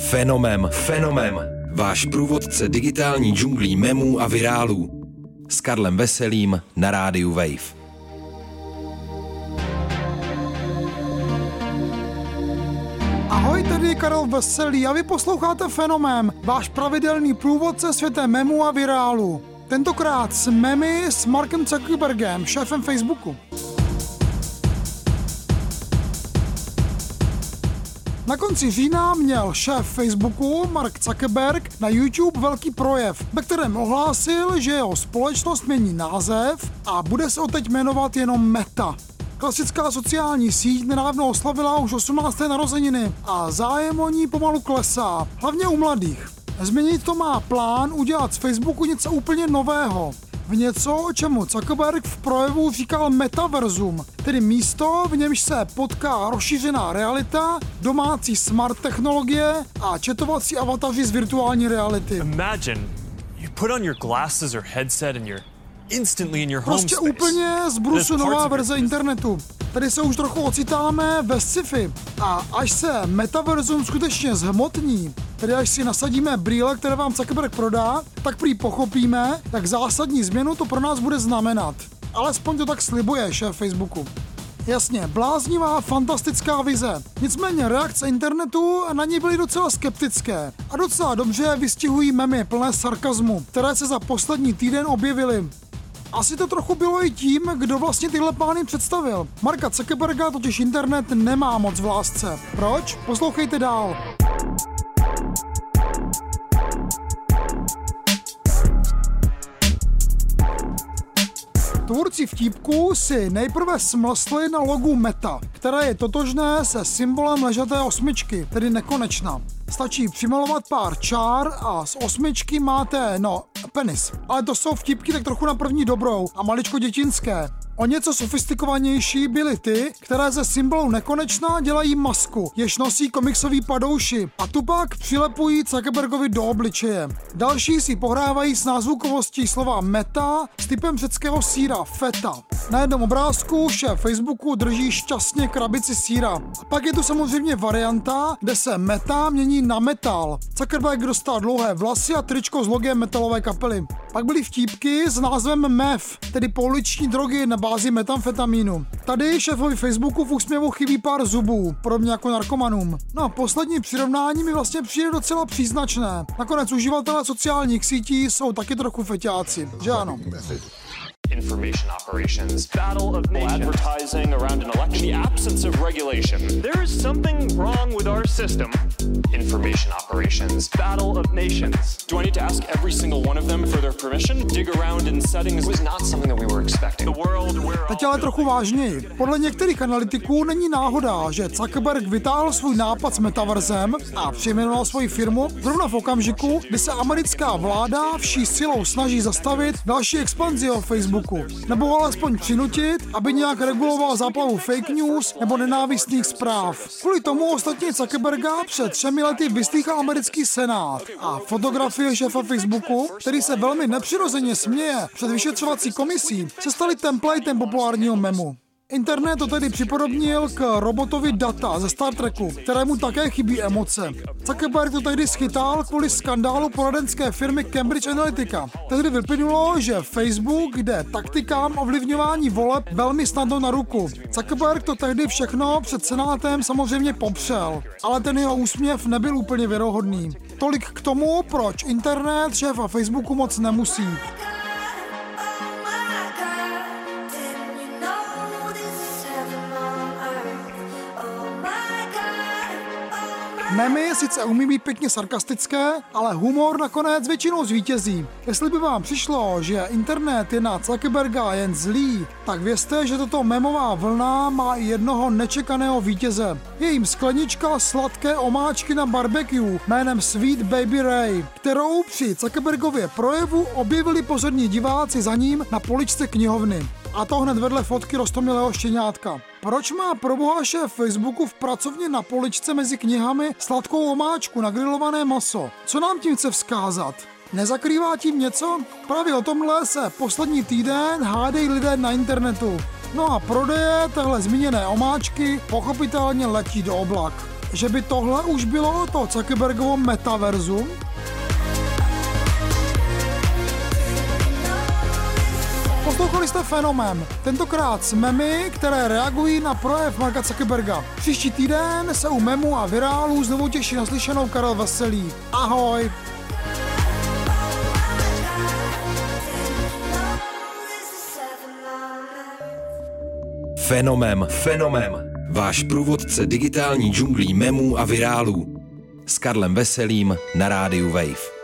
Fenomem, fenomem. Váš průvodce digitální džunglí memů a virálů. S Karlem Veselým na rádiu Wave. Ahoj, tady je Karel Veselý a vy posloucháte Fenomén, váš pravidelný průvodce světem memu a virálu. Tentokrát s memy s Markem Zuckerbergem, šéfem Facebooku. Na konci října měl šéf Facebooku Mark Zuckerberg na YouTube velký projev, ve kterém ohlásil, že jeho společnost mění název a bude se teď jmenovat jenom Meta. Klasická sociální síť nedávno oslavila už 18. narozeniny a zájem o ní pomalu klesá, hlavně u mladých. Změnit to má plán udělat z Facebooku něco úplně nového. V něco, čemu Zuckerberg v projevu říkal metaverzum, tedy místo, v němž se potká rozšířená realita, domácí smart technologie a četovací avataři z virtuální reality. Imagine you put on your glasses or headset and you're instantly in your home Prostě space. úplně z brusu nová verze internetu. Tady se už trochu ocitáme ve sci-fi. A až se metaverzum skutečně zhmotní, tedy až si nasadíme brýle, které vám Zuckerberg prodá, tak prý pochopíme, jak zásadní změnu to pro nás bude znamenat. Alespoň to tak slibuje šéf Facebooku. Jasně, bláznivá, fantastická vize. Nicméně reakce internetu na ní byly docela skeptické. A docela dobře vystihují memy plné sarkazmu, které se za poslední týden objevily. Asi to trochu bylo i tím, kdo vlastně tyhle plány představil. Marka Zuckerberga totiž internet nemá moc v lásce. Proč? Poslouchejte dál. Tvůrci vtípku si nejprve smlsli na logu Meta, které je totožné se symbolem ležaté osmičky, tedy nekonečna. Stačí přimalovat pár čár a z osmičky máte, no, penis. Ale to jsou vtipky tak trochu na první dobrou a maličko dětinské. O něco sofistikovanější byly ty, které ze symbolu nekonečná dělají masku, jež nosí komiksový padouši a tu pak přilepují Zuckerbergovi do obličeje. Další si pohrávají s názvukovostí slova meta s typem řeckého síra feta. Na jednom obrázku šéf Facebooku drží šťastně krabici síra. A pak je tu samozřejmě varianta, kde se meta mění na metal. Zuckerberg dostal dlouhé vlasy a tričko s logem metalové kapely. Pak byly vtípky s názvem MEF, tedy pouliční drogy na bázi metamfetamínu. Tady šéfovi Facebooku v úsměvu chybí pár zubů, podobně jako narkomanům. No a poslední přirovnání mi vlastně přijde docela příznačné. Nakonec uživatelé sociálních sítí jsou taky trochu feťáci, že ano? information operations, battle of nations, advertising around an election, the absence of regulation. There is something wrong with our system. Information operations, battle of nations. Do I need to ask every single one of them for their permission? Dig around in settings was not something that we were expecting. The world where Teď ale trochu vážněji. Podle některých analytiků není náhoda, že Zuckerberg vytáhl svůj nápad s metaverzem a přejmenoval svoji firmu zrovna v okamžiku, kdy se americká vláda vší silou snaží zastavit další expanzi jeho Facebooku. Nebo alespoň přinutit, aby nějak reguloval záplavu fake news nebo nenávistných zpráv. Kvůli tomu ostatně Zuckerberga před třemi lety vyslýchal americký senát a fotografie šéfa Facebooku, který se velmi nepřirozeně směje před vyšetřovací komisí, se staly templatem populárního memu. Internet to tedy připodobnil k robotovi Data ze Star Treku, kterému také chybí emoce. Zuckerberg to tehdy schytal kvůli skandálu poradenské firmy Cambridge Analytica. Tehdy vyplynulo, že Facebook jde taktikám ovlivňování voleb velmi snadno na ruku. Zuckerberg to tehdy všechno před senátem samozřejmě popřel, ale ten jeho úsměv nebyl úplně věrohodný. Tolik k tomu, proč internet šéfa Facebooku moc nemusí. Memy sice umí být pěkně sarkastické, ale humor nakonec většinou zvítězí. Jestli by vám přišlo, že internet je na Zuckerberga jen zlý, tak vězte, že toto memová vlna má i jednoho nečekaného vítěze. Je jim sklenička sladké omáčky na barbecue jménem Sweet Baby Ray, kterou při Zuckerbergově projevu objevili pozorní diváci za ním na poličce knihovny. A to hned vedle fotky rostomilého štěňátka. Proč má proboha šéf Facebooku v pracovně na poličce mezi knihami sladkou omáčku na grilované maso? Co nám tím chce vzkázat? Nezakrývá tím něco? Právě o tomhle se poslední týden hádejí lidé na internetu. No a prodeje téhle zmíněné omáčky pochopitelně letí do oblak. že by tohle už bylo to Zuckerbergovo metaverzum? Poslouchali jste Fenomén, tentokrát s memy, které reagují na projev Marka Zuckerberga. Příští týden se u memu a virálů znovu těší naslyšenou Karel Veselý. Ahoj! Fenomem, fenomem. Váš průvodce digitální džunglí memů a virálů. S Karlem Veselým na rádiu Wave.